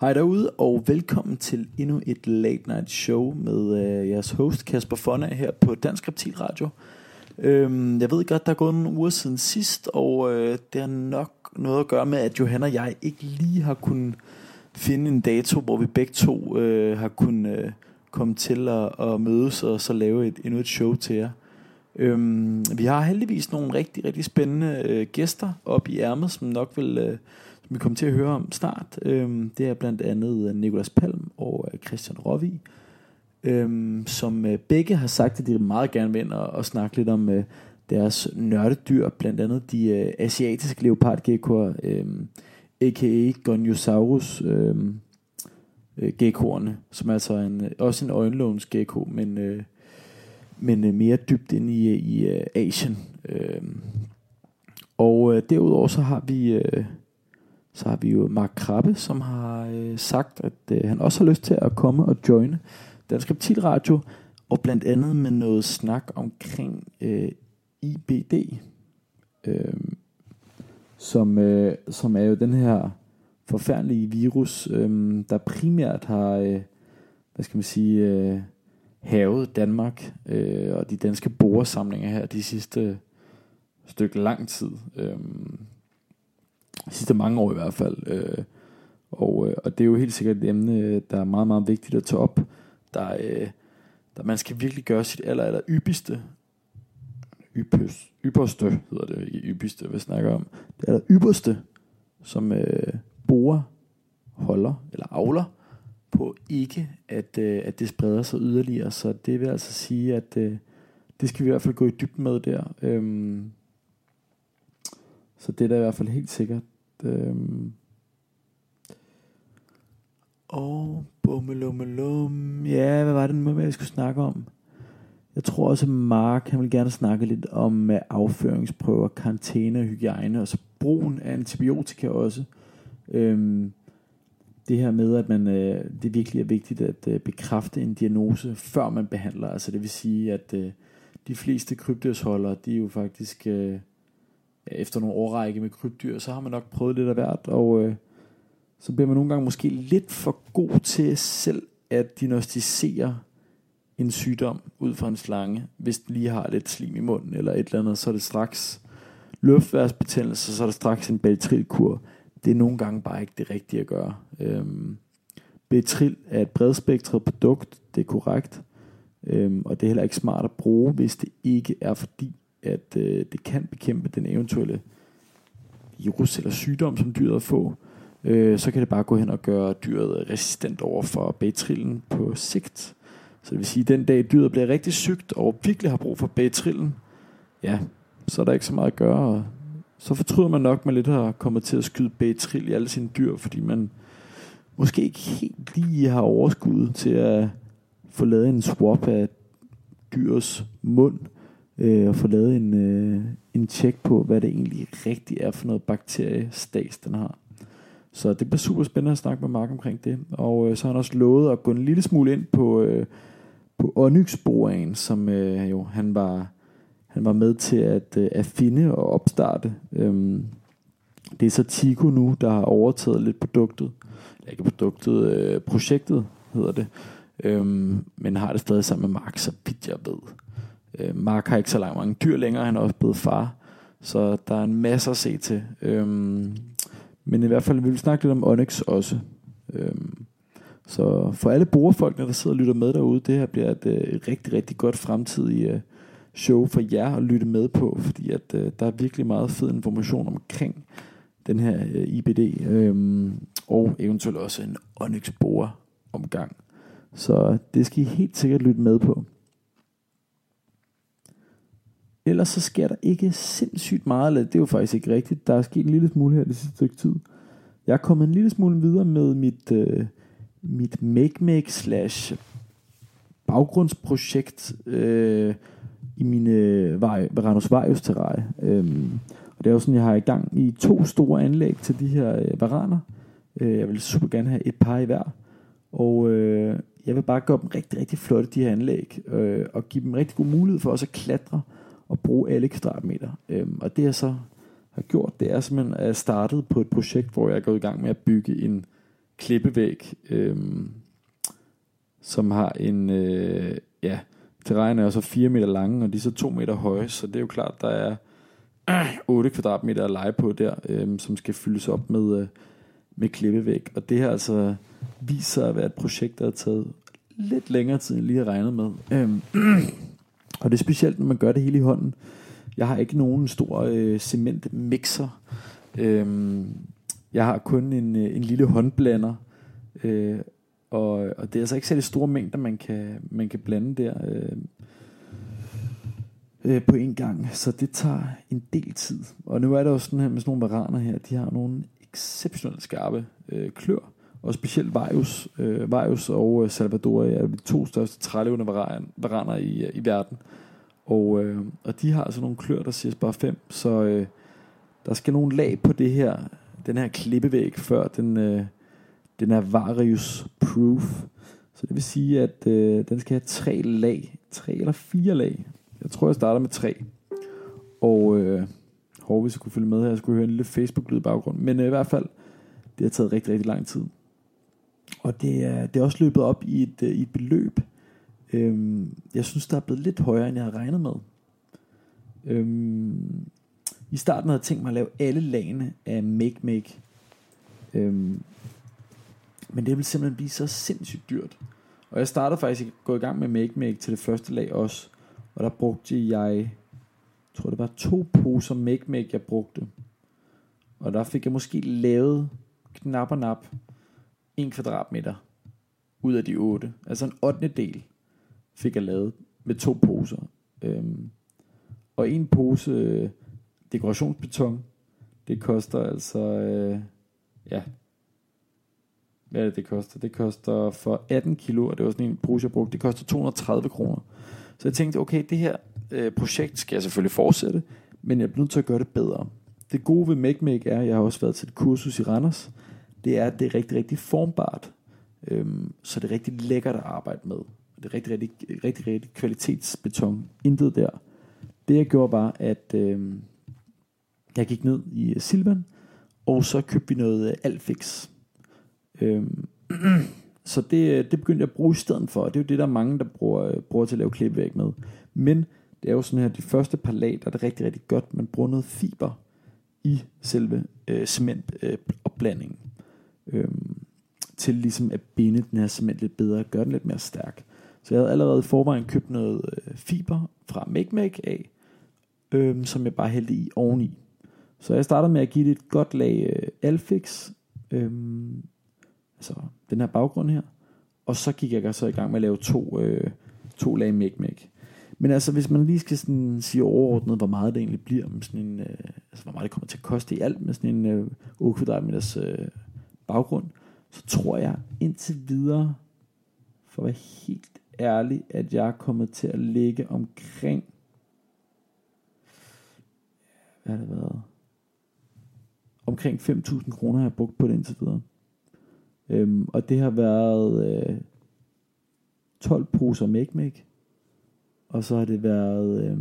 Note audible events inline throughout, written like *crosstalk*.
Hej derude, og velkommen til endnu et late night show med øh, jeres host Kasper Fonna her på Dansk Reptil Radio. Øhm, jeg ved godt, der er gået nogle uger siden sidst, og øh, det har nok noget at gøre med, at Johan og jeg ikke lige har kunnet finde en dato, hvor vi begge to øh, har kunnet øh, komme til at, at mødes og så lave et, endnu et show til jer. Øhm, vi har heldigvis nogle rigtig, rigtig spændende øh, gæster op i ærmet, som nok vil... Øh, som vi kommer til at høre om snart. Øhm, det er blandt andet øh, Nikolas Palm og øh, Christian Rovi, øhm, som øh, begge har sagt, at de meget gerne vil ind og, og snakke lidt om øh, deres nørdedyr, blandt andet de øh, asiatiske leopardgekkoer, øh, a.k.a. Goniosaurus øh, øh, gekkoerne, som altså er altså en, også en øjenlåns gekko, men, øh, men øh, mere dybt ind i, i øh, Asien. Øh, og øh, derudover så har vi... Øh, så har vi jo Mark Krabbe, som har øh, sagt, at øh, han også har lyst til at komme og joine Dansk Reptil Radio, og blandt andet med noget snak omkring øh, IBD, øh, som, øh, som er jo den her forfærdelige virus, øh, der primært har, øh, hvad skal man sige, øh, havet Danmark øh, og de danske boresamlinger her de sidste øh, stykke lang tid. Øh, de sidste mange år i hvert fald. Øh, og, øh, og det er jo helt sikkert et emne, øh, der er meget, meget vigtigt at tage op. Der, øh, der man skal virkelig gøre sit aller, aller yppigste. Yppes, ypperste hedder det i yppigste, vi snakker om. Det aller ypperste, som øh, borer, holder eller avler på ikke, at, øh, at det spreder sig yderligere. Så det vil altså sige, at øh, det skal vi i hvert fald gå i dybden med der. Øhm, så det er da i hvert fald helt sikkert. Øhm. Og bummelummelum. Ja, hvad var det nu, jeg skulle snakke om? Jeg tror også, at Mark han vil gerne snakke lidt om øh, afføringsprøver, karantæne og hygiejne, og så brugen af antibiotika også. Øhm, det her med, at man, øh, det virkelig er vigtigt at øh, bekræfte en diagnose, før man behandler. Altså det vil sige, at øh, de fleste krybdyrsholdere, de er jo faktisk... Øh, efter nogle årrække med krybdyr, så har man nok prøvet lidt af hvert, og øh, så bliver man nogle gange måske lidt for god til selv at diagnostisere en sygdom ud fra en slange, hvis den lige har lidt slim i munden eller et eller andet, så er det straks luftværsbetændelse, så er det straks en Bactrilkur. Det er nogle gange bare ikke det rigtige at gøre. Øhm, Betril er et bredspektret produkt, det er korrekt, øhm, og det er heller ikke smart at bruge, hvis det ikke er fordi, at øh, det kan bekæmpe den eventuelle virus eller sygdom, som dyret har få, øh, så kan det bare gå hen og gøre dyret resistent over for bagtrillen på sigt. Så det vil sige, at den dag dyret bliver rigtig sygt og virkelig har brug for bagtrillen, ja, så er der ikke så meget at gøre. Og så fortryder man nok, at man lidt har kommet til at skyde bagtrill i alle sine dyr, fordi man måske ikke helt lige har overskud til at få lavet en swap af dyrs mund, øh, og få lavet en, øh, en tjek på, hvad det egentlig rigtigt er for noget bakteriestas, den har. Så det bliver super spændende at snakke med Mark omkring det. Og øh, så har han også lovet at gå en lille smule ind på, øh, på onyxboringen, som øh, jo han var, han var med til at, øh, at finde og opstarte. Øhm, det er så Tico nu, der har overtaget lidt produktet. Eller ikke produktet, øh, projektet hedder det. Øhm, men har det stadig sammen med Mark, så vidt jeg ved. Øh, Mark har ikke så langt mange dyr længere, han er også blevet far, så der er en masse at se til. Øhm, men i hvert fald vil vi snakke lidt om Onyx også. Øhm, så for alle brugerfolkene, der sidder og lytter med derude, det her bliver et øh, rigtig, rigtig godt fremtidigt øh, show for jer at lytte med på, fordi at øh, der er virkelig meget fed information omkring den her øh, IBD, øh, og eventuelt også en Onyx borer omgang. Så det skal I helt sikkert lytte med på. Ellers så sker der ikke sindssygt meget, eller det er jo faktisk ikke rigtigt. Der er sket en lille smule her det sidste stykke tid. Jeg er kommet en lille smule videre med mit, øh, mit make-make slash baggrundsprojekt øh, i mine øh, Varanus Varius terrarie. Øhm, og det er jo sådan, jeg har i gang i to store anlæg til de her øh, varaner. Øh, jeg vil super gerne have et par i hver. Og øh, jeg vil bare gøre dem rigtig, rigtig flotte, de her anlæg. Øh, og give dem rigtig god mulighed for også at klatre at bruge alle kvadratmeter. Øhm, og det jeg så har gjort, det er simpelthen at startede på et projekt, hvor jeg er gået i gang med at bygge en klippevæg, øhm, som har en, øh, ja, terrænet er så 4 meter lange, og de er så 2 meter høje, så det er jo klart, der er *clears throat* 8 kvadratmeter at lege på der, øhm, som skal fyldes op med, øh, med klippevæg. Og det her altså viser at være et projekt, der har taget lidt længere tid, end lige har regnet med. Øhm, *clears throat* og det er specielt, når man gør det hele i hånden. Jeg har ikke nogen stor øh, cementmixer. Øhm, jeg har kun en, øh, en lille håndblander. Øh, og, og det er altså ikke særlig store mængder, man kan, man kan blande der øh, øh, på en gang. Så det tager en del tid. Og nu er der jo sådan her med sådan nogle varaner her. De har nogle exceptionelt skarpe øh, klør. Og specielt Vajus, øh, Vajus og øh, Salvador er de to største trælevende varaner i, øh, i verden. Og, øh, og de har altså nogle klør, der siger bare 5, så øh, der skal nogle lag på det her, den her klippevæg, før den, øh, den er Varius Proof. Så det vil sige, at øh, den skal have tre lag, tre eller fire lag. Jeg tror, jeg starter med tre. Og øh, håber, hvis jeg kunne følge med her, jeg skulle høre en lille Facebook-lyd i baggrunden. Men øh, i hvert fald, det har taget rigtig, rigtig lang tid. Og det er, det er også løbet op i et, øh, i et beløb. Øhm, jeg synes, der er blevet lidt højere, end jeg havde regnet med. Øhm, I starten havde jeg tænkt mig at lave alle lagene af Make Make. Øhm, men det vil simpelthen blive så sindssygt dyrt. Og jeg startede faktisk at gå i gang med Make Make til det første lag også. Og der brugte jeg, jeg tror det var to poser Make Make, jeg brugte. Og der fik jeg måske lavet knap og nap 1 kvadratmeter ud af de 8. Altså en 8. del fik jeg lavet med to poser. Øhm, og en pose øh, dekorationsbeton, det koster altså, øh, ja, hvad er det, det koster? Det koster for 18 kilo, og det var sådan en pose, jeg brugte, det koster 230 kroner. Så jeg tænkte, okay, det her øh, projekt skal jeg selvfølgelig fortsætte, men jeg bliver nødt til at gøre det bedre. Det gode ved MakeMake er, jeg har også været til et kursus i Randers, det er, at det er rigtig, rigtig formbart. Øhm, så det er rigtig lækkert at arbejde med. Det er rigtig, rigtig, rigtig, rigtig kvalitetsbeton. Intet der. Det jeg gjorde var, at øhm, jeg gik ned i øh, Silvan, og så købte vi noget øh, Alfix. Øhm, *clears throat* så det, øh, det begyndte jeg at bruge i stedet for. Det er jo det, der er mange, der bruger, bruger til at lave klippevæg med. Men det er jo sådan her, de første par lag, der er det rigtig, rigtig godt. Man bruger noget fiber i selve øh, cementopblandingen. Øh, øhm, til ligesom at binde den her cement lidt bedre, gøre den lidt mere stærk. Så jeg havde allerede i forvejen købt noget øh, fiber fra MakeMake af, øhm, som jeg bare hældte i oveni. Så jeg startede med at give det et godt lag øh, Alfix, øhm, altså den her baggrund her, og så gik jeg så i gang med at lave to, øh, to lag MakeMake. Men altså, hvis man lige skal sådan sige overordnet, hvor meget det egentlig bliver, med sådan en, øh, altså hvor meget det kommer til at koste i alt med sådan en øh, 8 kvadratmeters øh, baggrund, så tror jeg indtil videre, for at være helt ærlig, at jeg er kommet til at ligge omkring, hvad har det været? Omkring 5.000 kroner har jeg brugt på det indtil videre. Øhm, og det har været øh, 12 poser Mekmek, og så har det været øh,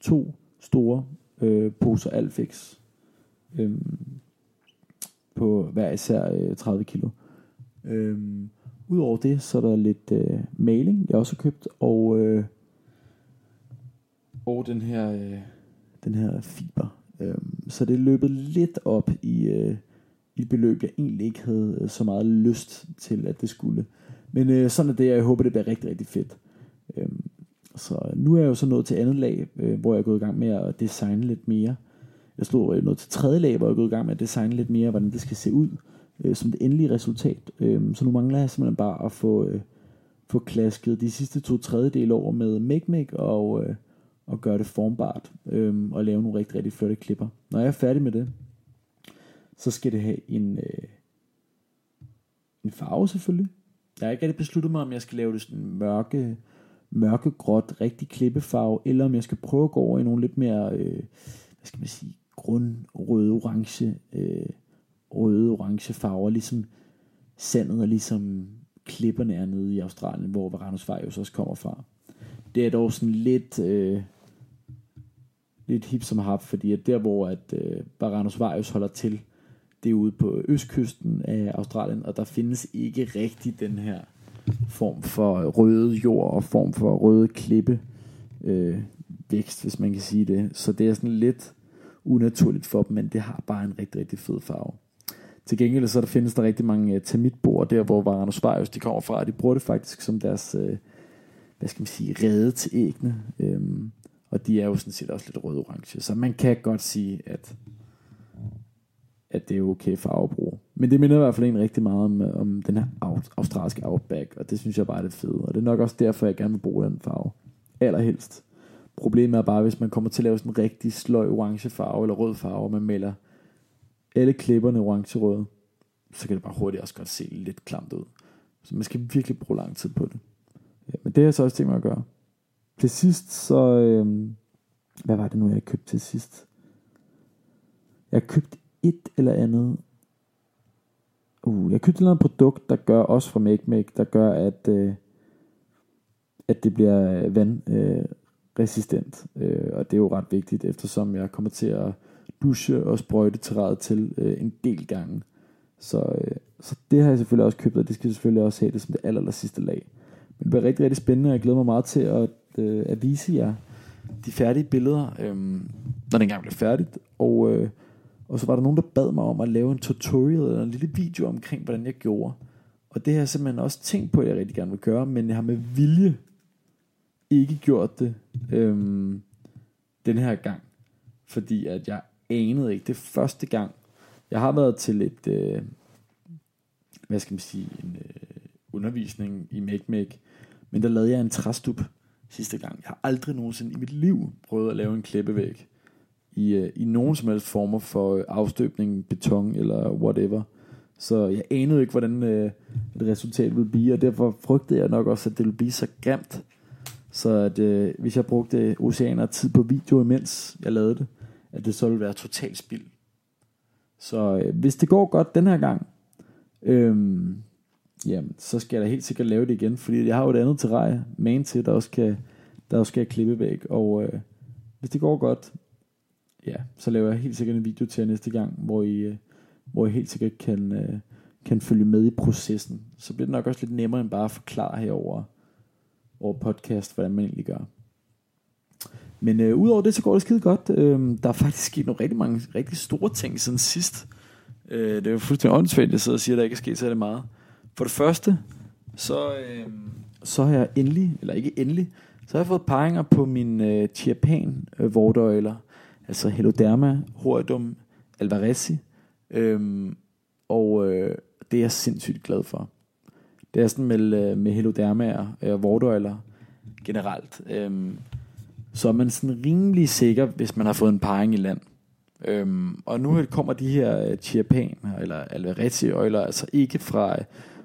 to store øh, poser Alfix. Øhm, på hver især øh, 30 kilo. Øhm, Udover det, så er der lidt øh, maling, jeg også har købt, og, øh, og den her, øh, den her fiber. Øhm, så det løbet lidt op i, øh, i et beløb, jeg egentlig ikke havde øh, så meget lyst til, at det skulle. Men øh, sådan er det, og jeg håber, det bliver rigtig, rigtig fedt. Øhm, så nu er jeg jo så nået til andet lag, øh, hvor jeg er gået i gang med at designe lidt mere. Jeg stod øh, noget til tredje lag, hvor jeg gået i gang med at designe lidt mere, hvordan det skal se ud øh, som det endelige resultat. Øh, så nu mangler jeg simpelthen bare at få, øh, få klasket de sidste to tredjedel over med make og, øh, og gøre det formbart øh, og lave nogle rigtig, rigtig flotte klipper. Når jeg er færdig med det, så skal det have en, øh, en farve selvfølgelig. Jeg har ikke rigtig besluttet mig, om jeg skal lave det sådan mørke, mørkegråt, rigtig klippefarve, eller om jeg skal prøve at gå over i nogle lidt mere, øh, hvad skal man sige, grund røde orange øh, røde orange farver ligesom sandet og ligesom klipperne er nede i Australien hvor Varanus Vajus også kommer fra det er dog sådan lidt øh, lidt hip som hap fordi at der hvor at øh, Varanus Varius holder til det er ude på østkysten af Australien, og der findes ikke rigtig den her form for røde jord og form for røde klippe øh, vækst, hvis man kan sige det. Så det er sådan lidt unaturligt for dem, men det har bare en rigtig, rigtig fed farve. Til gengæld så der findes der rigtig mange uh, termitbord der, hvor Varanus de kommer fra, de bruger det faktisk som deres, uh, hvad skal man sige, rede til ægne. Um, øhm, og de er jo sådan set også lidt rød-orange, så man kan godt sige, at at det er okay for at bruge. Men det minder i hvert fald en rigtig meget om, øh, om den her australske Outback, og det synes jeg bare er det fedt. Og det er nok også derfor, jeg gerne vil bruge den farve. Allerhelst. Problemet er bare, hvis man kommer til at lave sådan en rigtig sløj orange farve, eller rød farve, og man maler alle klipperne orange-røde, så kan det bare hurtigt også godt se lidt klamt ud. Så man skal virkelig bruge lang tid på det. Ja, men det har jeg så også tænkt mig at gøre. Til sidst så... Øh, hvad var det nu, jeg købte til sidst? Jeg købte et eller andet Uh, jeg købte et eller andet produkt, der gør også fra Make Make, der gør, at, øh, at det bliver vand, Øh, resistent. øh, og det er jo ret vigtigt, eftersom jeg kommer til at dusche og sprøjte terræet til øh, en del gange. Så, øh, så det har jeg selvfølgelig også købt, og det skal jeg selvfølgelig også have det som det aller, aller sidste lag. Men det bliver rigtig, rigtig spændende, og jeg glæder mig meget til at, øh, at vise jer de færdige billeder, øh, når det engang bliver færdigt. Og, øh, og så var der nogen, der bad mig om at lave en tutorial eller en lille video omkring, hvordan jeg gjorde. Og det har jeg simpelthen også tænkt på, at jeg rigtig gerne vil gøre, men jeg har med vilje ikke gjort det øhm, den her gang. Fordi at jeg anede ikke, det første gang, jeg har været til et, øh, hvad skal man sige, en øh, undervisning i Make Make, men der lavede jeg en træstup sidste gang. Jeg har aldrig nogensinde i mit liv prøvet at lave en klippevæg i, øh, i nogen som helst former for øh, afstøbning, beton eller whatever. Så jeg anede ikke, hvordan øh, et resultat ville blive, og derfor frygtede jeg nok også, at det ville blive så grimt. Så at øh, hvis jeg brugte oceaner af tid på video, imens jeg lavede det, at det så ville være totalt spild. Så øh, hvis det går godt den her gang, øh, jamen, så skal jeg da helt sikkert lave det igen, fordi jeg har jo et andet terrarie, man til, der også kan, der også skal klippe væk, og øh, hvis det går godt, ja, så laver jeg helt sikkert en video til jer næste gang, hvor I, øh, hvor I helt sikkert kan, øh, kan følge med i processen. Så bliver det nok også lidt nemmere end bare at forklare herover over podcast, hvordan man egentlig gør. Men øh, udover det, så går det skide godt. Øh, der er faktisk sket nogle rigtig mange rigtig store ting siden sidst. Øh, det er jo fuldstændig åndssvagt, at jeg sidder og siger, at der ikke er sket så meget. For det første, så, øh, så har jeg endelig, eller ikke endelig, så har jeg fået paringer på min øh, Chiapan øh, altså Heloderma, Horium, Alvarezi, Øh, og øh, det er jeg sindssygt glad for. Det er sådan med, øh, med helodermaer øh, og vortøjler generelt. Øhm, så er man sådan rimelig sikker, hvis man har fået en parring i land. Øhm, og nu kommer de her øh, uh, Chiapan eller Alvarezi øjler altså ikke fra,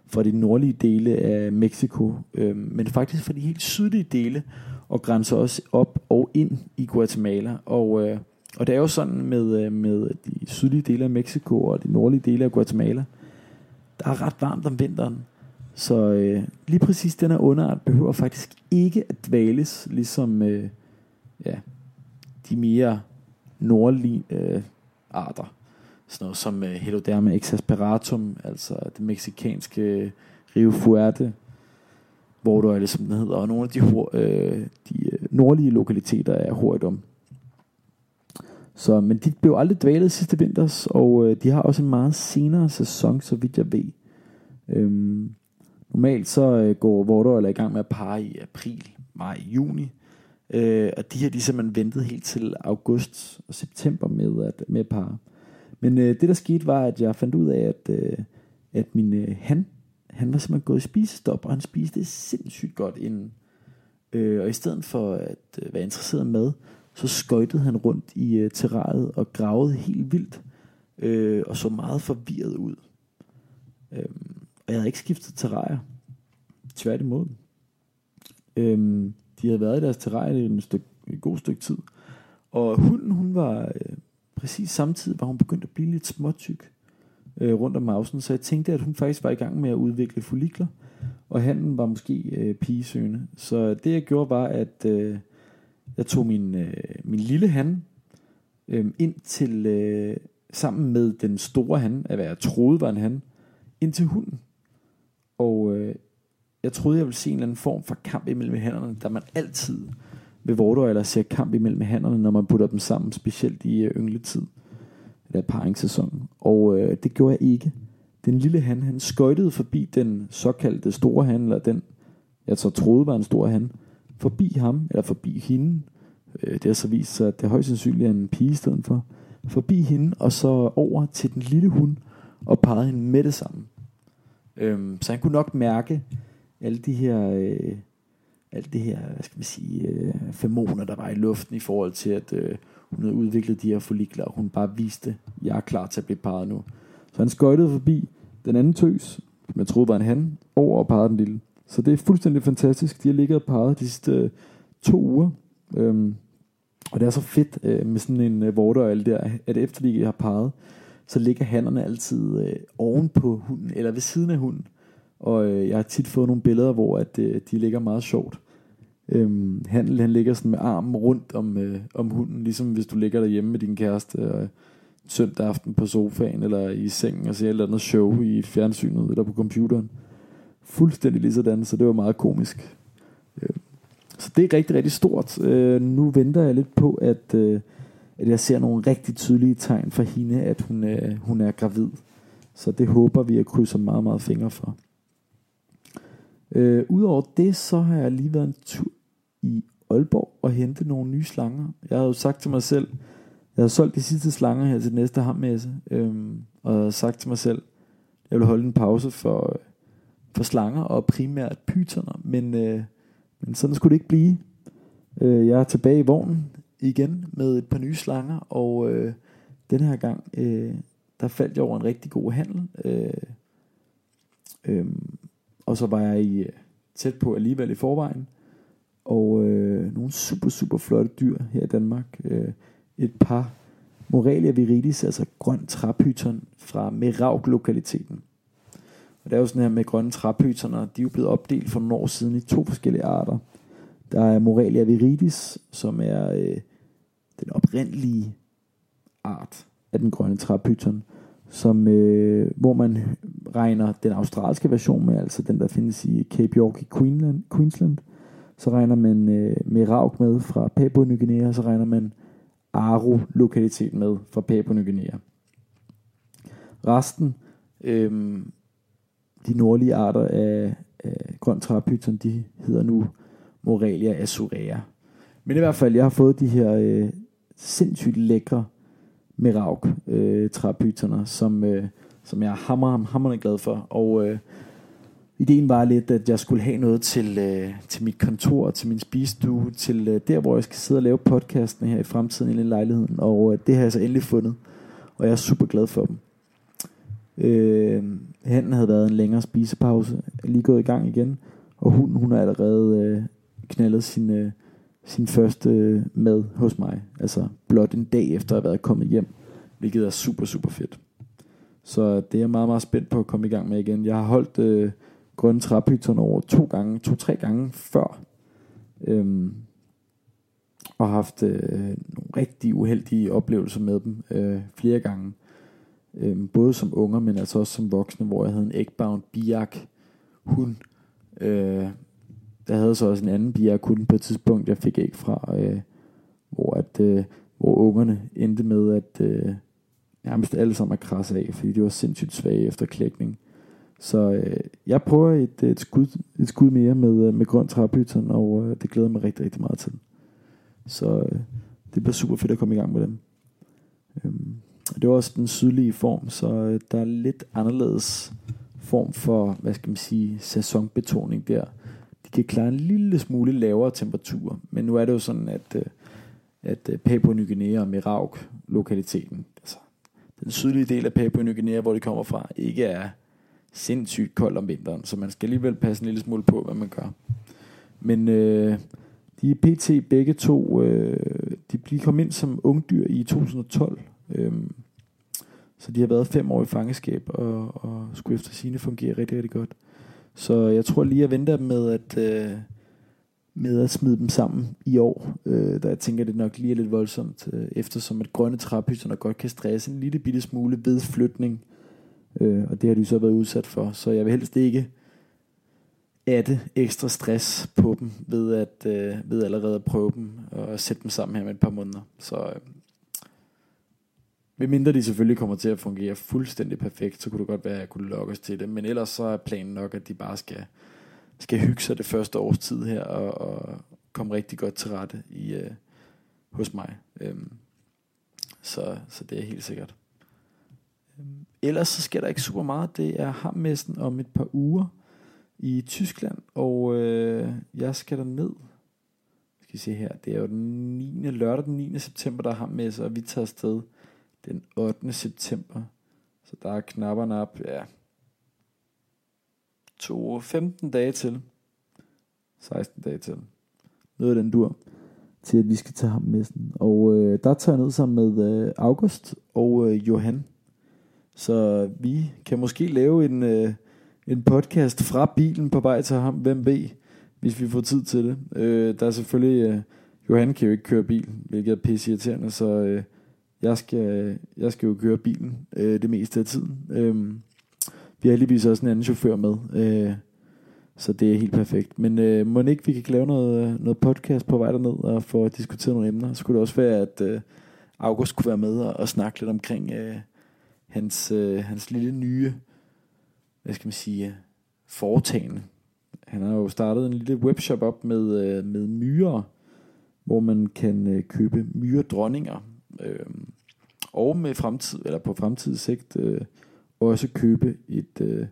fra de nordlige dele af Mexico, øhm, men faktisk fra de helt sydlige dele, og grænser også op og ind i Guatemala. Og øh, og det er jo sådan med, med de sydlige dele af Mexico og de nordlige dele af Guatemala, der er ret varmt om vinteren. Så øh, lige præcis den her underart behøver faktisk ikke at dvales, ligesom øh, ja, de mere nordlige øh, arter. Sådan noget som øh, Heloderma exasperatum, altså det meksikanske Rio Fuerte, hvor du er det, den hedder, og nogle af de, øh, de øh, nordlige lokaliteter er Horidum. Så, men de blev aldrig dvalet sidste vinters, og øh, de har også en meget senere sæson, så vidt jeg ved. Øhm, normalt så øh, går Vordor i gang med at pare i april, maj, juni. Øh, og de her, de simpelthen ventet helt til august og september med at med par. Men øh, det der skete var, at jeg fandt ud af, at, øh, at min øh, han, han var simpelthen gået i spisestop, og han spiste sindssygt godt inden. Øh, og i stedet for at øh, være interesseret med, så skøjtede han rundt i øh, terrariet og gravede helt vildt, øh, og så meget forvirret ud. Øh, og jeg havde ikke skiftet terrarier. Tværtimod. Øhm, de havde været i deres terrarie i stykke, et godt stykke tid. Og hunden, hun var øh, præcis samtidig, var hun begyndt at blive lidt småtyk øh, rundt om mausen, så jeg tænkte, at hun faktisk var i gang med at udvikle follikler, og handen var måske øh, pigesøgende. Så det jeg gjorde var, at øh, jeg tog min, øh, min lille han øh, ind til, øh, sammen med den store han, af hvad jeg troede var en han, ind til hunden. Og øh, jeg troede, jeg ville se en eller anden form for kamp imellem hænderne, der man altid ved eller ser kamp imellem hænderne, når man putter dem sammen, specielt i øh, yngletid, eller paringssæsonen. Og øh, det gjorde jeg ikke. Den lille han, han skøjtede forbi den såkaldte store han, eller den, jeg så troede var en stor han, forbi ham, eller forbi hende. Øh, det har så vist sig, at det højst sandsynligt er en pige i stedet for. Forbi hende, og så over til den lille hund, og pegede hende med det samme. Øhm, så han kunne nok mærke alle de her, øh, alt det her, hvad skal man sige, øh, femoner, der var i luften i forhold til, at øh, hun havde udviklet de her follikler, og hun bare viste, jeg er klar til at blive parret nu. Så han skøjtede forbi den anden tøs, som jeg troede var en han, over og parrede den lille. Så det er fuldstændig fantastisk. De har ligget og parret de sidste øh, to uger. Øhm, og det er så fedt øh, med sådan en øh, det der, at efter de har parret, så ligger hannerne altid øh, oven på hunden, eller ved siden af hunden. Og øh, jeg har tit fået nogle billeder, hvor at, øh, de ligger meget sjovt. Øhm, han, han ligger sådan med armen rundt om, øh, om hunden, ligesom hvis du ligger derhjemme med din kæreste øh, søndag aften på sofaen eller i sengen og ser et eller andet show i fjernsynet eller på computeren. Fuldstændig lige sådan, så det var meget komisk. Øh, så det er rigtig, rigtig stort. Øh, nu venter jeg lidt på, at, øh, at jeg ser nogle rigtig tydelige tegn for hende, at hun, øh, hun er gravid. Så det håber vi at krydse meget, meget fingre for. Øh, Udover det, så har jeg lige været en tur i Aalborg og hente nogle nye slanger. Jeg havde jo sagt til mig selv, jeg havde solgt de sidste slanger her til næste hammesse, øhm, og jeg havde sagt til mig selv, jeg vil holde en pause for, øh, for slanger og primært pytoner, men, øh, men sådan skulle det ikke blive. Øh, jeg er tilbage i vognen igen med et par nye slanger, og øh, den her gang, øh, der faldt jeg over en rigtig god handel. Øh, øh, og så var jeg i, øh, tæt på alligevel i forvejen. Og øh, nogle super, super flotte dyr her i Danmark. Øh, et par Morelia viridis, altså grøn træpyton fra Merauk-lokaliteten. Og det er jo sådan her med grønne træpytoner, de er jo blevet opdelt for nogle år siden i to forskellige arter. Der er Morelia viridis, som er øh, den oprindelige art af den grønne træpyton som, øh, hvor man regner den australske version med, altså den, der findes i Cape York i Queensland, Queensland. Så regner man øh, med rauk med fra Papua Ny Guinea, og så regner man Aro-lokalitet med fra Papua Ny Guinea. Resten, øh, de nordlige arter af, af grøn træpyton, de hedder nu Morelia azurea. Men i hvert fald, jeg har fået de her øh, sindssygt lækre Merauk øh, træpytoner, som, øh, som jeg er hammer, hammerende glad for. Og øh, ideen var lidt, at jeg skulle have noget til, øh, til mit kontor, til min spisestue, til øh, der, hvor jeg skal sidde og lave podcasten her i fremtiden i lejligheden. Og øh, det har jeg så endelig fundet, og jeg er super glad for dem. Øh, handen havde været en længere spisepause, lige gået i gang igen, og hunden hun har allerede øh, knaldet sin... Øh, sin første øh, mad hos mig. Altså blot en dag efter at have været kommet hjem. Hvilket er super, super fedt. Så det er jeg meget, meget spændt på at komme i gang med igen. Jeg har holdt øh, grønne træpyton over to gange, to-tre gange før. Øhm, og haft øh, nogle rigtig uheldige oplevelser med dem øh, flere gange. Øhm, både som unger, men altså også som voksne, hvor jeg havde en eggbound biak hund, øh, der havde så også en anden bier, jeg kunne på et tidspunkt, jeg fik ikke fra, øh, hvor, at, øh, hvor ungerne endte med at øh, nærmest alle sammen at krasse af, fordi de var sindssygt svage efter klækning. Så øh, jeg prøver et, et, skud, et skud mere med, øh, med grøn træbyton, og øh, det glæder mig rigtig, rigtig meget til. Så øh, det bliver super fedt at komme i gang med dem. Øhm, det var også den sydlige form, så øh, der er lidt anderledes form for, hvad skal man sige, sæsonbetoning der de kan klare en lille smule lavere temperatur. Men nu er det jo sådan, at, øh, at øh, Papua Ny Guinea og Merauk lokaliteten, altså den sydlige del af Papua Ny Guinea, hvor de kommer fra, ikke er sindssygt kold om vinteren, så man skal alligevel passe en lille smule på, hvad man gør. Men øh, de er pt. begge to, øh, de blev kom ind som ungdyr i 2012, øh, så de har været fem år i fangeskab, og, og skulle efter sine fungere rigtig, rigtig godt. Så jeg tror lige, jeg venter med at, øh, med at smide dem sammen i år, øh, der jeg tænker, det nok lige er lidt voldsomt, øh, eftersom at grønne træpyserne godt kan stresse en lille bitte smule ved flytning, øh, og det har de så været udsat for, så jeg vil helst ikke atte ekstra stress på dem, ved at øh, ved allerede at prøve dem, og sætte dem sammen her med et par måneder, så øh, mindre de selvfølgelig kommer til at fungere fuldstændig perfekt, så kunne det godt være, at jeg kunne lokke os til det. Men ellers så er planen nok, at de bare skal skal hygge sig det første års tid her og, og komme rigtig godt til rette i, øh, hos mig. Øhm, så, så det er helt sikkert. Øhm, ellers så sker der ikke super meget. Det er hammessen om et par uger i Tyskland, og øh, jeg skal der ned. Skal vi se her, det er jo den 9. lørdag den 9. september, der er hammesse, og vi tager afsted den 8. september. Så der er knapperne op, ja, to 15 dage til. 16 dage til. Noget af den dur. Til at vi skal tage ham med. Og øh, der tager jeg ned sammen med øh, August og øh, Johan. Så vi kan måske lave en, øh, en podcast fra bilen på vej til ham, hvem ved, hvis vi får tid til det. Øh, der er selvfølgelig, øh, Johan kan jo ikke køre bil, hvilket er pisse irriterende, så øh, jeg, skal, jeg skal jo køre bilen øh, det meste af tiden. Øh, vi har heldigvis også en anden chauffør med, øh, så det er helt perfekt. Men øh, må ikke vi kan lave noget, noget podcast på vej derned og få diskuteret nogle emner. Så kunne det også være, at øh, August kunne være med og, og snakke lidt omkring øh, hans, øh, hans lille nye, hvad skal man sige, foretagende. Han har jo startet en lille webshop op med, øh, med myrer, hvor man kan øh, købe myredronninger. Øh, og med fremtid, eller på fremtidssigt, øh, også købe et øh,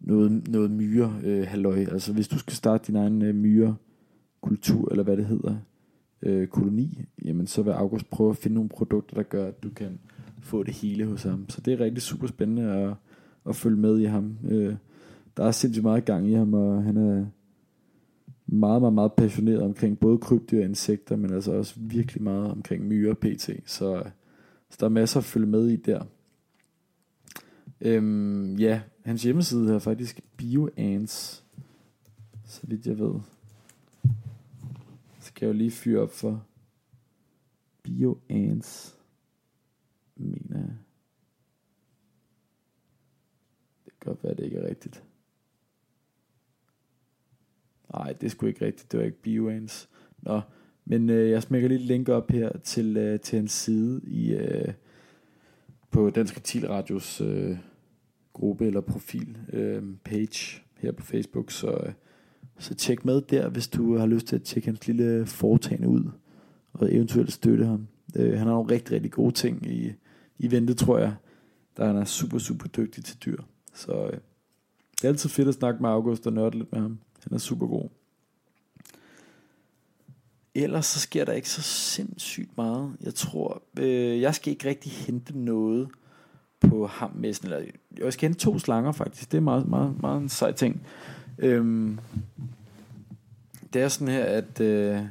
noget, noget myre øh, halløj. Altså hvis du skal starte din egen øh, myre kultur, eller hvad det hedder, øh, koloni, jamen så vil August prøve at finde nogle produkter, der gør, at du kan få det hele hos ham. Så det er rigtig super spændende at, at følge med i ham. Øh, der er sindssygt meget gang i ham, og han er meget, meget, meget passioneret omkring både krybdyr og insekter, men altså også virkelig meget omkring myrer pt. Så, så der er masser at følge med i der. Øhm, ja, hans hjemmeside hedder faktisk BioAns, så vidt jeg ved. Så kan jeg jo lige fyre op for BioAns, mener jeg. Det kan godt være, det ikke er rigtigt. Nej, det skulle ikke rigtigt. Det var ikke BioAns. Nå, men øh, jeg smækker lige et link op her til, øh, til hans side i, øh, på Dansk Reptilradios øh, gruppe eller profil øh, page her på Facebook, så, øh, så tjek med der, hvis du har lyst til at tjekke hans lille foretagende ud, og eventuelt støtte ham. Øh, han har nogle rigtig, rigtig gode ting i, i vente, tror jeg, der han er super, super dygtig til dyr. Så øh, det er altid fedt at snakke med August og nørde lidt med ham. Den er super god. Ellers så sker der ikke så sindssygt meget. Jeg tror, øh, jeg skal ikke rigtig hente noget på hammessen, eller jeg skal hente to slanger faktisk, det er meget, meget, meget en sej ting. Øhm, det er sådan her, at øh,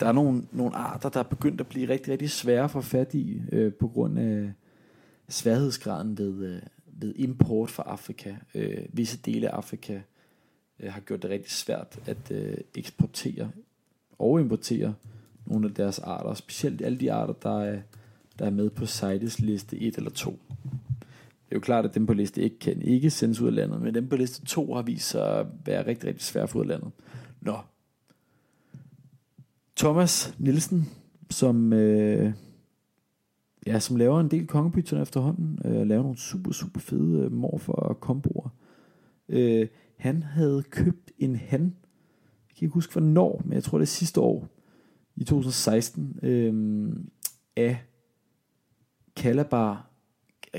der er nogle, nogle arter, der er begyndt at blive rigtig, rigtig svære for fat i, øh, på grund af sværhedsgraden ved, øh, ved import fra Afrika. Øh, visse dele af Afrika øh, har gjort det rigtig svært at øh, eksportere og importere nogle af deres arter, specielt alle de arter, der er der er med på CITES liste 1 eller 2. Det er jo klart, at dem på liste 1 kan ikke sendes ud af landet, men dem på liste 2 har vist sig at være rigtig, rigtig svært at få ud af landet. Nå. Thomas Nielsen, som, øh, ja, som laver en del kongebytterne efterhånden, øh, laver nogle super, super fede øh, morfer og komboer. Øh, han havde købt en han, jeg kan ikke huske hvornår, men jeg tror det er sidste år, i 2016, øh, af Calabar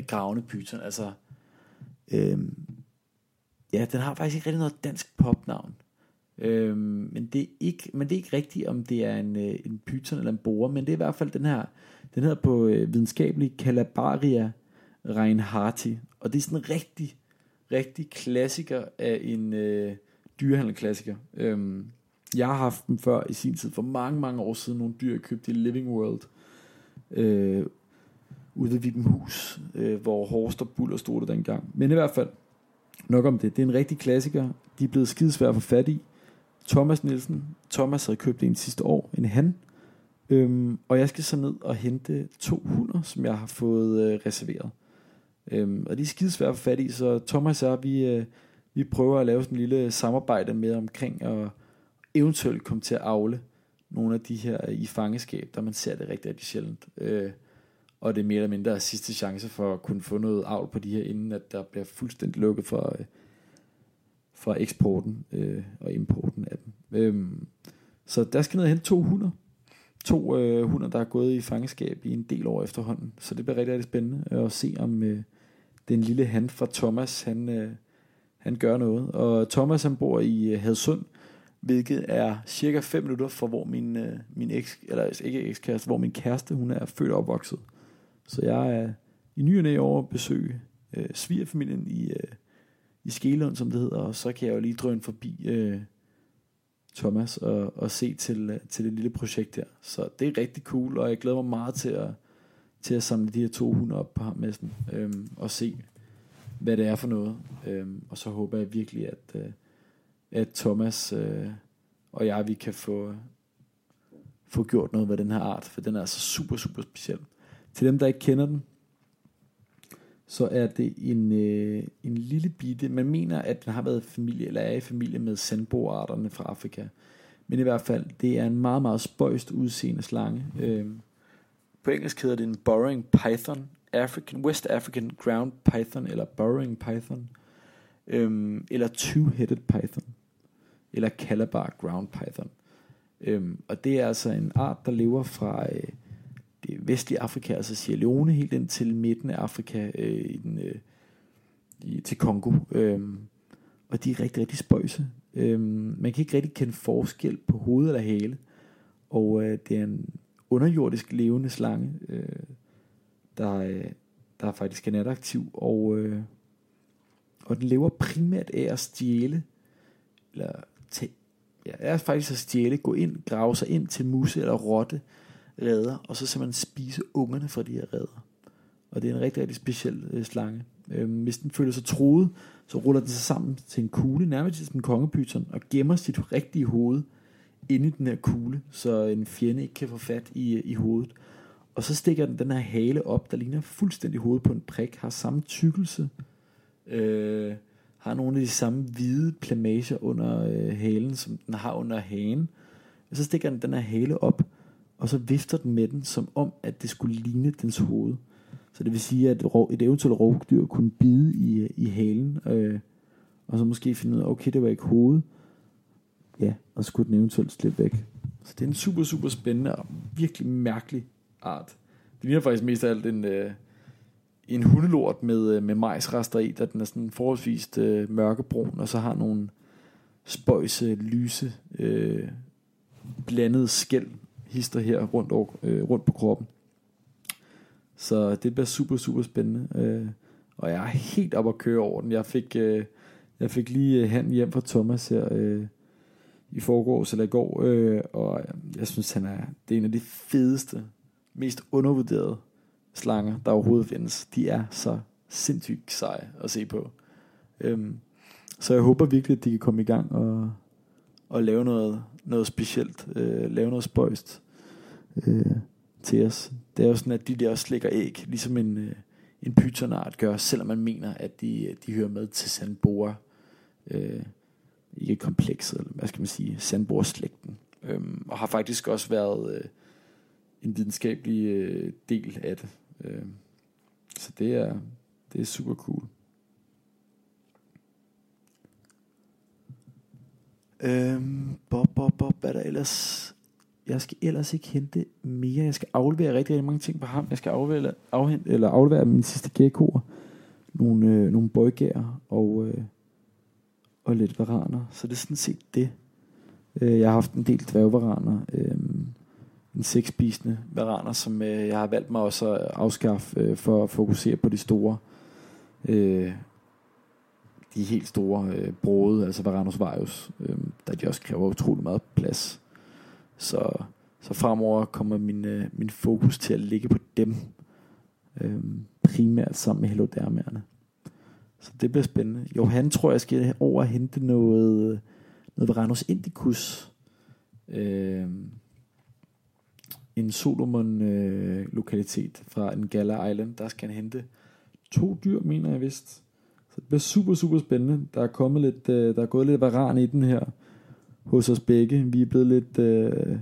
gravende pyton. Altså, øh, ja, den har faktisk ikke rigtig noget dansk popnavn. Øhm, men, det er ikke, men det er ikke rigtigt, om det er en, øh, en pyton eller en borer, men det er i hvert fald den her, den hedder på øh, videnskabelig Calabaria reinhardti, og det er sådan en rigtig, rigtig klassiker af en øh, dyrehandelklassiker. Øhm, jeg har haft dem før i sin tid, for mange, mange år siden, nogle dyr, jeg købte i Living World, øh, ude ved Vibenhus, øh, hvor Horst og Buller stod der dengang. Men i hvert fald, nok om det. Det er en rigtig klassiker. De er blevet skidesvære at få fat i. Thomas Nielsen. Thomas havde købt en sidste år, en han. Øhm, og jeg skal så ned og hente to hunder, som jeg har fået øh, reserveret. Øhm, og de er skidesvære at få fat i, så Thomas og jeg, vi, øh, vi prøver at lave sådan en lille samarbejde med omkring at eventuelt komme til at afle nogle af de her øh, i fangeskab, der man ser det rigtig, rigtig sjældent. Øh, og det er mere eller mindre sidste chance for at kunne få noget avl på de her, inden at der bliver fuldstændig lukket for, øh, for eksporten øh, og importen af dem. Øhm, så der skal ned hen to hunder. To øh, hunder, der er gået i fangeskab i en del år efterhånden. Så det bliver rigtig, rigtig spændende at se, om øh, den lille han fra Thomas, han, øh, han gør noget. Og Thomas, han bor i øh, Hadsund, hvilket er cirka 5 minutter fra, hvor min, øh, min eks, eller ikke ekskæreste, hvor min kæreste, hun er født og opvokset. Så jeg er i ny og næ over at besøge øh, svigerfamilien i, øh, i Skelund, som det hedder, og så kan jeg jo lige drøne forbi øh, Thomas og, og se til, øh, til det lille projekt der. Så det er rigtig cool, og jeg glæder mig meget til at, til at samle de her to hunde op på hammesten øhm, og se, hvad det er for noget. Øhm, og så håber jeg virkelig, at, øh, at Thomas øh, og jeg, vi kan få, få gjort noget ved den her art, for den er altså super, super speciel. Til dem, der ikke kender den, så er det en, øh, en lille bitte, man mener, at den har været familie, eller er i familie med sandboarterne fra Afrika. Men i hvert fald, det er en meget, meget spøjst udseende slange. Øh, på engelsk hedder det en burrowing python, African, West African ground python, eller burrowing python, øhm, eller two-headed python, eller Calabar ground python. Øhm, og det er altså en art, der lever fra... Øh, det vestlige Afrika, altså Sierra Leone, helt ind til midten af Afrika, øh, i den, øh, i, til Kongo. Øhm, og de er rigtig, rigtig spøjse. Øhm, man kan ikke rigtig kende forskel på hoved eller hale. Og øh, det er en underjordisk levende slange, øh, der, øh, der faktisk er nataktiv. Og, øh, og den lever primært af at stjæle, eller tage, ja, er faktisk at stjæle, gå ind, grave sig ind til muse eller rotte, redder, og så simpelthen spise ungerne fra de her redder. Og det er en rigtig, rigtig speciel øh, slange. Øh, hvis den føler sig troet, så ruller den sig sammen til en kugle, nærmest som en kongepyton, og gemmer sit rigtige hoved inde i den her kugle, så en fjende ikke kan få fat i, i hovedet. Og så stikker den den her hale op, der ligner fuldstændig hovedet på en prik, har samme tykkelse, øh, har nogle af de samme hvide plamager under øh, halen, som den har under hagen. Og så stikker den den her hale op, og så vifter den med den, som om, at det skulle ligne dens hoved. Så det vil sige, at et eventuelt rovdyr kunne bide i, i halen, øh, og så måske finde ud af, okay, det var ikke hovedet. Ja, og skulle den eventuelt slippe væk. Så det er en super, super spændende og virkelig mærkelig art. Det ligner faktisk mest af alt en, øh, en hundelort med, øh, med majsrester i, der den er sådan forholdsvis øh, mørkebrun, og så har nogle spøjse, lyse, øh, blandede skæld hister her rundt, over, øh, rundt på kroppen. Så det bliver super, super spændende. Øh, og jeg er helt op at køre over den. Jeg fik, øh, jeg fik lige øh, han hjem fra Thomas her øh, i forgårs eller i går, øh, og jeg synes, han er, det er en af de fedeste, mest undervurderede slanger, der overhovedet findes. De er så sindssygt seje at se på. Øhm, så jeg håber virkelig, at de kan komme i gang og, og lave noget, noget specielt, øh, lave noget spøjst øh, til os. Det er jo sådan, at de der slikker æg, ligesom en, øh, en pytonart gør, selvom man mener, at de, de hører med til sandborer. Øh, ikke komplekset, eller hvad skal man sige, sandborslægten. Øh, og har faktisk også været øh, en videnskabelig øh, del af det. Øh, så det er, det er super cool. Øhm, bob, bob, bob, hvad der ellers? Jeg skal ellers ikke hente mere. Jeg skal aflevere rigtig, rigtig mange ting på ham. Jeg skal aflevere, afhente, eller aflevere min sidste geckoer. Nogle, øh, nogle bøjgærer og, øh, og lidt varaner. Så det er sådan set det. Øh, jeg har haft en del dværgvaraner. Øh, en sekspisende varaner, som øh, jeg har valgt mig også at afskaffe øh, for at fokusere på de store øh, de helt store øh, brode, altså Varanus Varius, øh, der de også kræver utrolig meget plads. Så, så fremover kommer min, øh, min fokus til at ligge på dem, øh, primært sammen med helodermerne. Så det bliver spændende. Johan tror jeg skal over og hente noget, noget Varanus indicus. Øh, en Solomon øh, lokalitet fra en Gala Island. Der skal han hente to dyr, mener jeg vist. Så det bliver super, super spændende. Der er kommet lidt, øh, der er gået lidt varan i den her hos os begge. Vi er blevet lidt øh,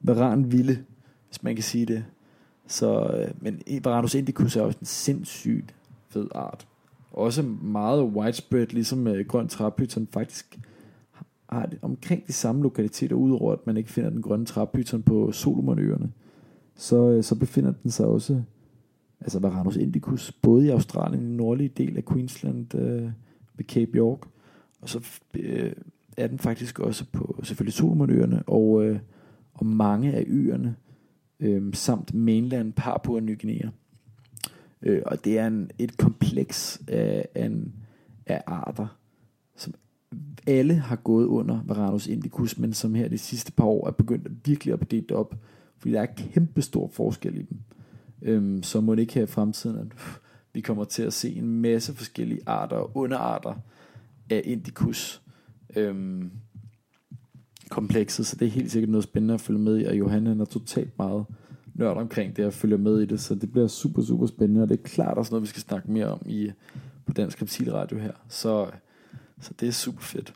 varan vilde, hvis man kan sige det. Så, øh, men Varanus indicus er også en sindssygt fed art. Også meget widespread, ligesom øh, grøn træpyton faktisk har det omkring de samme lokaliteter, udover at man ikke finder den grønne træpyton på Solomonøerne. Så, øh, så befinder den sig også, altså Varanus indicus, både i Australien, i den nordlige del af Queensland øh, ved Cape York, og så øh, er den faktisk også på selvfølgelig Solomonøerne og, øh, og mange af øerne, øh, samt mainland Papua Ny Guinea. Øh, og det er en, et kompleks af, en, af arter, som alle har gået under Varanus indicus, men som her de sidste par år er begyndt at virkelig at dele op, fordi der er kæmpe stor forskel i dem. Øhm, så må det ikke her i fremtiden, at vi kommer til at se en masse forskellige arter og underarter af indicus øhm, komplekset, så det er helt sikkert noget spændende at følge med i, og Johanna han er totalt meget nørd omkring det, og følger med i det, så det bliver super, super spændende, og det er klart også noget, vi skal snakke mere om i, på Dansk Reptilradio her, så, så det er super fedt.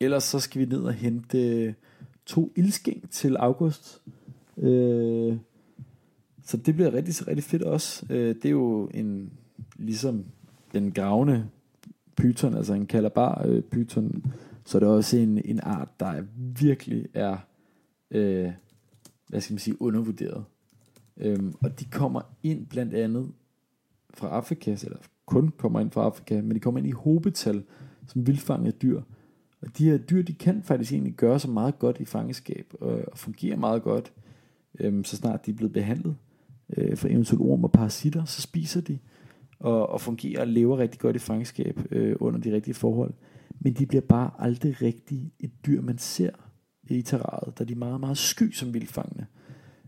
Ellers så skal vi ned og hente to ildskæng til august, øh, så det bliver rigtig, rigtig fedt også. Øh, det er jo en, ligesom den gavne pyton, altså en kalabar øh, så så er også en, en art, der virkelig er, øh, hvad skal man sige, undervurderet. Øhm, og de kommer ind blandt andet fra Afrika, eller kun kommer ind fra Afrika, men de kommer ind i hobetal som vildfangede dyr. Og de her dyr, de kan faktisk egentlig gøre sig meget godt i fangeskab, og, og fungerer meget godt, øhm, så snart de er blevet behandlet øh, for eventuelt orm og parasitter, så spiser de, og, og fungerer og lever rigtig godt i fangeskab øh, under de rigtige forhold. Men de bliver bare aldrig rigtig et dyr, man ser i der da de er meget, meget sky som vildfangende.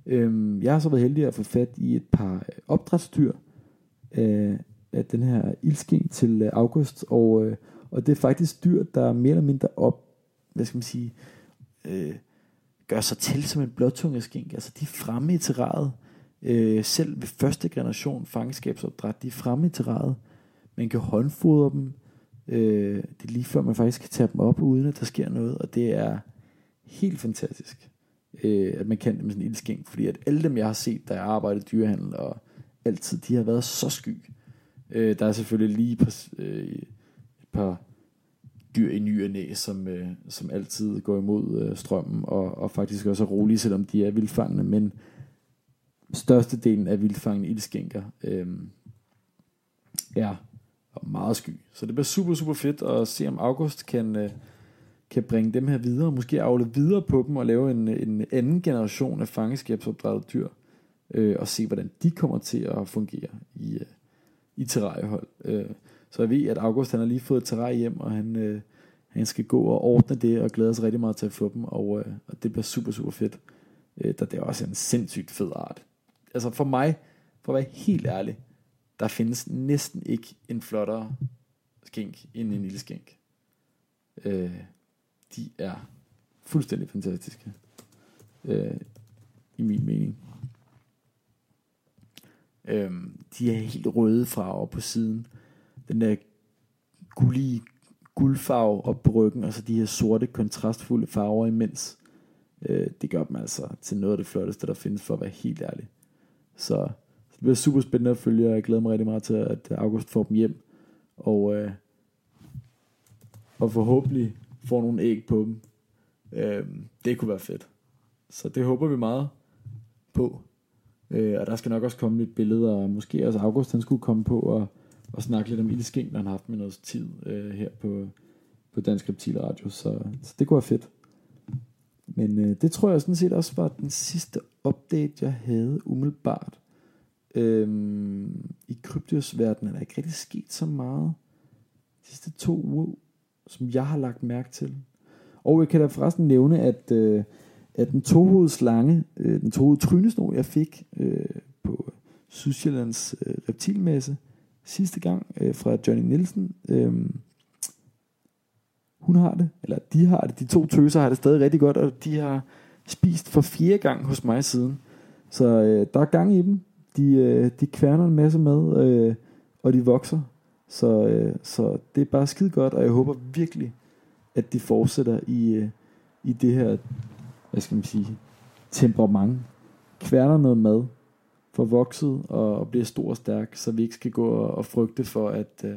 Øhm, jeg har så været heldig at få fat i et par opdrætsdyr øh, af den her ildskin til øh, august, og, øh, og det er faktisk dyr, der mere eller mindre op, hvad skal man sige, øh, gør sig til som en blåtungeskink. Altså de er fremme i terraret, øh, selv ved første generation fangenskabsopdræt, de er fremme i terraret. Man kan håndfodre dem, øh, det er lige før man faktisk kan tage dem op, uden at der sker noget, og det er helt fantastisk, øh, at man kan det med sådan en ildskænk, fordi at alle dem, jeg har set, der jeg arbejdet i dyrehandel, og altid, de har været så sky. Øh, der er selvfølgelig lige et par, øh, et par dyr i ny og næ, som, øh, som altid går imod øh, strømmen, og, og faktisk også er rolige, selvom de er vildfangende, men størstedelen af vildfangende ildskænker øh, er meget sky. Så det bliver super, super fedt at se, om August kan, øh, kan bringe dem her videre, måske afle videre på dem og lave en, en anden generation af fangeskabsopdrættede dyr, øh, og se, hvordan de kommer til at fungere i, øh, i terrariehold. Øh, så jeg ved, at August han har lige fået et terrarie hjem, og han, øh, han skal gå og ordne det, og glæder sig rigtig meget til at få dem, og, øh, og det bliver super, super fedt. Øh, der det er også en sindssygt fed art. Altså for mig, for at være helt ærlig, der findes næsten ikke en flottere skink end en lille skink. Øh, de er fuldstændig fantastiske. Øh, I min mening. Øh, de er helt røde farver på siden. Den der gullige guldfarve op på ryggen, og så de her sorte kontrastfulde farver imens. Øh, det gør dem altså til noget af det flotteste, der findes, for at være helt ærlig. Så det bliver super spændende at følge, og jeg glæder mig rigtig meget til, at August får dem hjem. Og, øh, og forhåbentlig får nogle æg på dem. Øh, det kunne være fedt. Så det håber vi meget på. Øh, og der skal nok også komme lidt billeder, og måske også August han skulle komme på og, og snakke lidt om ildskinken, han har haft med noget tid øh, her på, på Dansk Reptilradio. Så, så det kunne være fedt. Men øh, det tror jeg sådan set også var den sidste update, jeg havde umiddelbart. Øhm, I kryptosverdenen er der ikke rigtig sket så meget de sidste to uger, som jeg har lagt mærke til. Og jeg kan da forresten nævne, at, øh, at den tohovede slange, øh, den tohovede trynesnor, jeg fik øh, på Sydsjællands øh, reptilmesse sidste gang øh, fra Johnny Nielsen, øh, hun har det, eller de har det, de to tøser har det stadig rigtig godt, og de har spist for fire gang hos mig siden. Så øh, der er gang i dem. De, øh, de kværner en masse mad, øh, og de vokser. Så, øh, så det er bare skide godt, og jeg håber virkelig, at de fortsætter i, øh, i det her, hvad skal man sige, temperament. Kværner noget mad, får vokset og, og bliver stor og stærk, så vi ikke skal gå og, og frygte for, at, øh,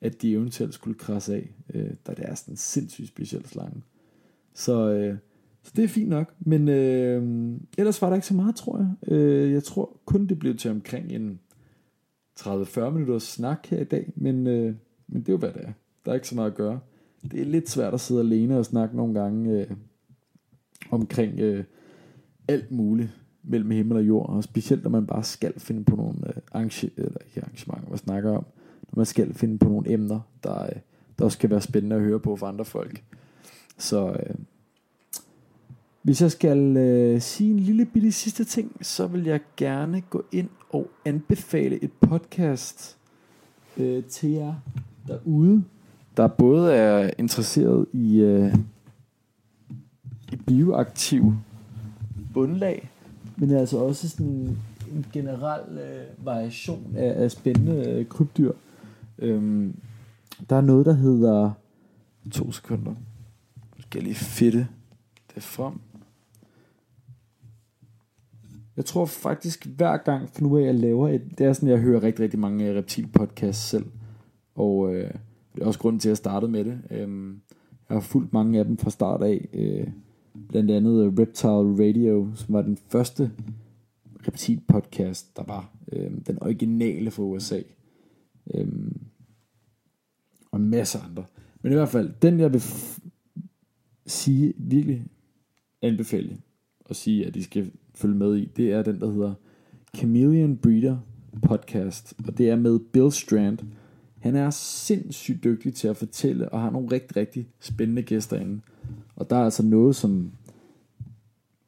at de eventuelt skulle krasse af, øh, da det er sådan en sindssygt speciel slange. Så, øh, så det er fint nok, men øh, ellers var der ikke så meget, tror jeg. Øh, jeg tror kun det blev til omkring en 30-40 minutters snak her i dag, men, øh, men det er jo hvad det er. Der er ikke så meget at gøre. Det er lidt svært at sidde alene og snakke nogle gange øh, omkring øh, alt muligt mellem himmel og jord, og specielt når man bare skal finde på nogle øh, arrange, eller ikke arrangementer, hvad snakker om, når man skal finde på nogle emner, der, øh, der også kan være spændende at høre på for andre folk. Så øh, hvis jeg skal øh, sige en lille bitte sidste ting, så vil jeg gerne gå ind og anbefale et podcast øh, til jer derude, der både er interesseret i, øh, i bioaktiv bundlag, men altså også sådan en generel øh, variation af, af spændende øh, krybdyr. Øhm, der er noget, der hedder... To sekunder. Nu skal jeg lige fitte det frem. Jeg tror faktisk hver gang for nu af jeg laver et, det er sådan jeg hører rigtig rigtig mange øh, reptil podcasts selv. Og øh, det er også grunden til at jeg startede med det. Øhm, jeg har fulgt mange af dem fra start af. Øh, blandt andet øh, Reptile Radio, som var den første reptil podcast, der var øh, den originale fra USA. Øh, og masser andre. Men i hvert fald, den jeg vil f- sige virkelig anbefale og sige, at de skal følge med i, det er den, der hedder Chameleon Breeder Podcast. Og det er med Bill Strand. Han er sindssygt dygtig til at fortælle, og har nogle rigtig, rigtig spændende gæster inde. Og der er altså noget som,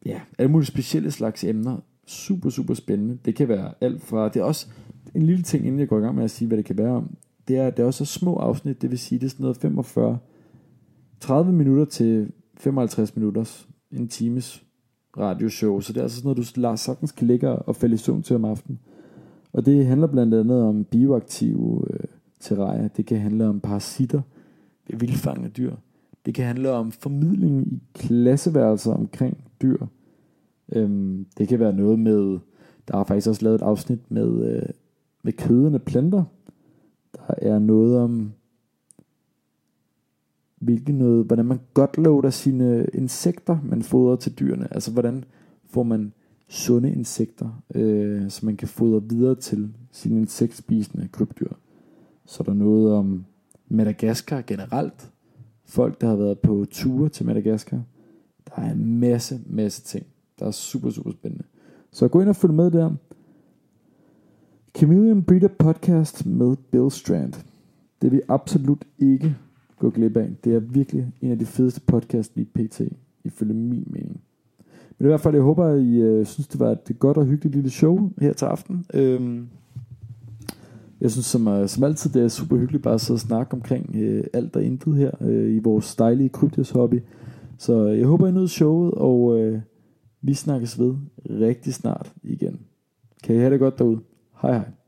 ja, alle mulige specielle slags emner. Super, super spændende. Det kan være alt fra, det er også en lille ting, inden jeg går i gang med at sige, hvad det kan være om. Det er, det er også små afsnit, det vil sige, det er sådan noget 45, 30 minutter til 55 minutter, en times radioshow. Så det er altså sådan noget, du sagtens kan ligge og falde i søvn til om aftenen. Og det handler blandt andet om bioaktive øh, terrarier. Det kan handle om parasitter ved vildfangende dyr. Det kan handle om formidling i klasseværelser omkring dyr. Øhm, det kan være noget med, der er faktisk også lavet et afsnit med, øh, med kødende planter. Der er noget om, hvilken noget, hvordan man godt loader sine insekter, man fodrer til dyrene. Altså hvordan får man sunde insekter, øh, som man kan fodre videre til sine insektspisende krybdyr. Så er der noget om Madagaskar generelt. Folk, der har været på ture til Madagaskar. Der er en masse, masse ting. Der er super, super spændende. Så gå ind og følg med der. Chameleon Breeder Podcast med Bill Strand. Det vil absolut ikke gå glip af. Det er virkelig en af de fedeste podcasts i PT, ifølge min mening. Men i hvert fald, jeg håber, at I øh, synes, det var et godt og hyggeligt lille show her til aften. Øhm, jeg synes som, øh, som altid, det er super hyggeligt bare at sidde og snakke omkring øh, alt og intet her øh, i vores dejlige kryptis hobby. Så øh, jeg håber, I nød showet, og øh, vi snakkes ved rigtig snart igen. Kan I have det godt derude? Hej hej.